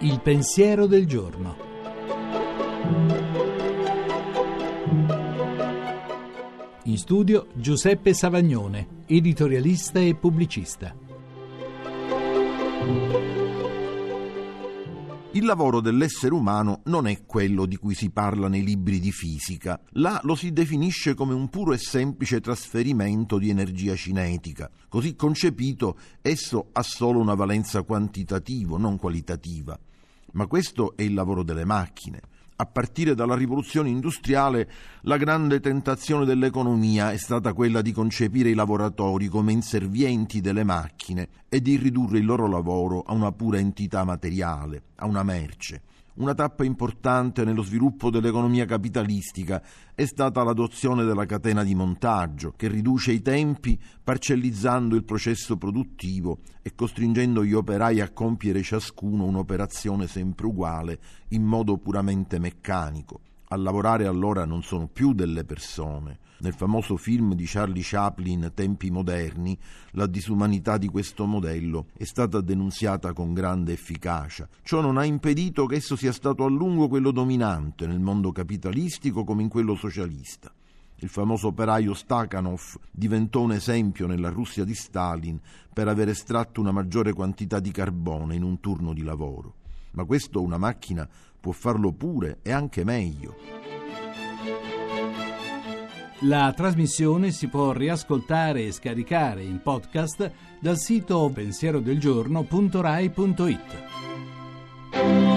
Il pensiero del giorno. In studio Giuseppe Savagnone, editorialista e pubblicista. Il lavoro dell'essere umano non è quello di cui si parla nei libri di fisica. Là lo si definisce come un puro e semplice trasferimento di energia cinetica. Così concepito, esso ha solo una valenza quantitativa, non qualitativa. Ma questo è il lavoro delle macchine. A partire dalla rivoluzione industriale, la grande tentazione dell'economia è stata quella di concepire i lavoratori come inservienti delle macchine e di ridurre il loro lavoro a una pura entità materiale, a una merce. Una tappa importante nello sviluppo dell'economia capitalistica è stata l'adozione della catena di montaggio, che riduce i tempi parcellizzando il processo produttivo e costringendo gli operai a compiere ciascuno un'operazione sempre uguale in modo puramente meccanico. A lavorare allora non sono più delle persone. Nel famoso film di Charlie Chaplin Tempi moderni, la disumanità di questo modello è stata denunziata con grande efficacia. Ciò non ha impedito che esso sia stato a lungo quello dominante nel mondo capitalistico come in quello socialista. Il famoso operaio Stakhanov diventò un esempio nella Russia di Stalin per aver estratto una maggiore quantità di carbone in un turno di lavoro. Ma questo una macchina può farlo pure e anche meglio. La trasmissione si può riascoltare e scaricare in podcast dal sito pensierodelgiorno.rai.it.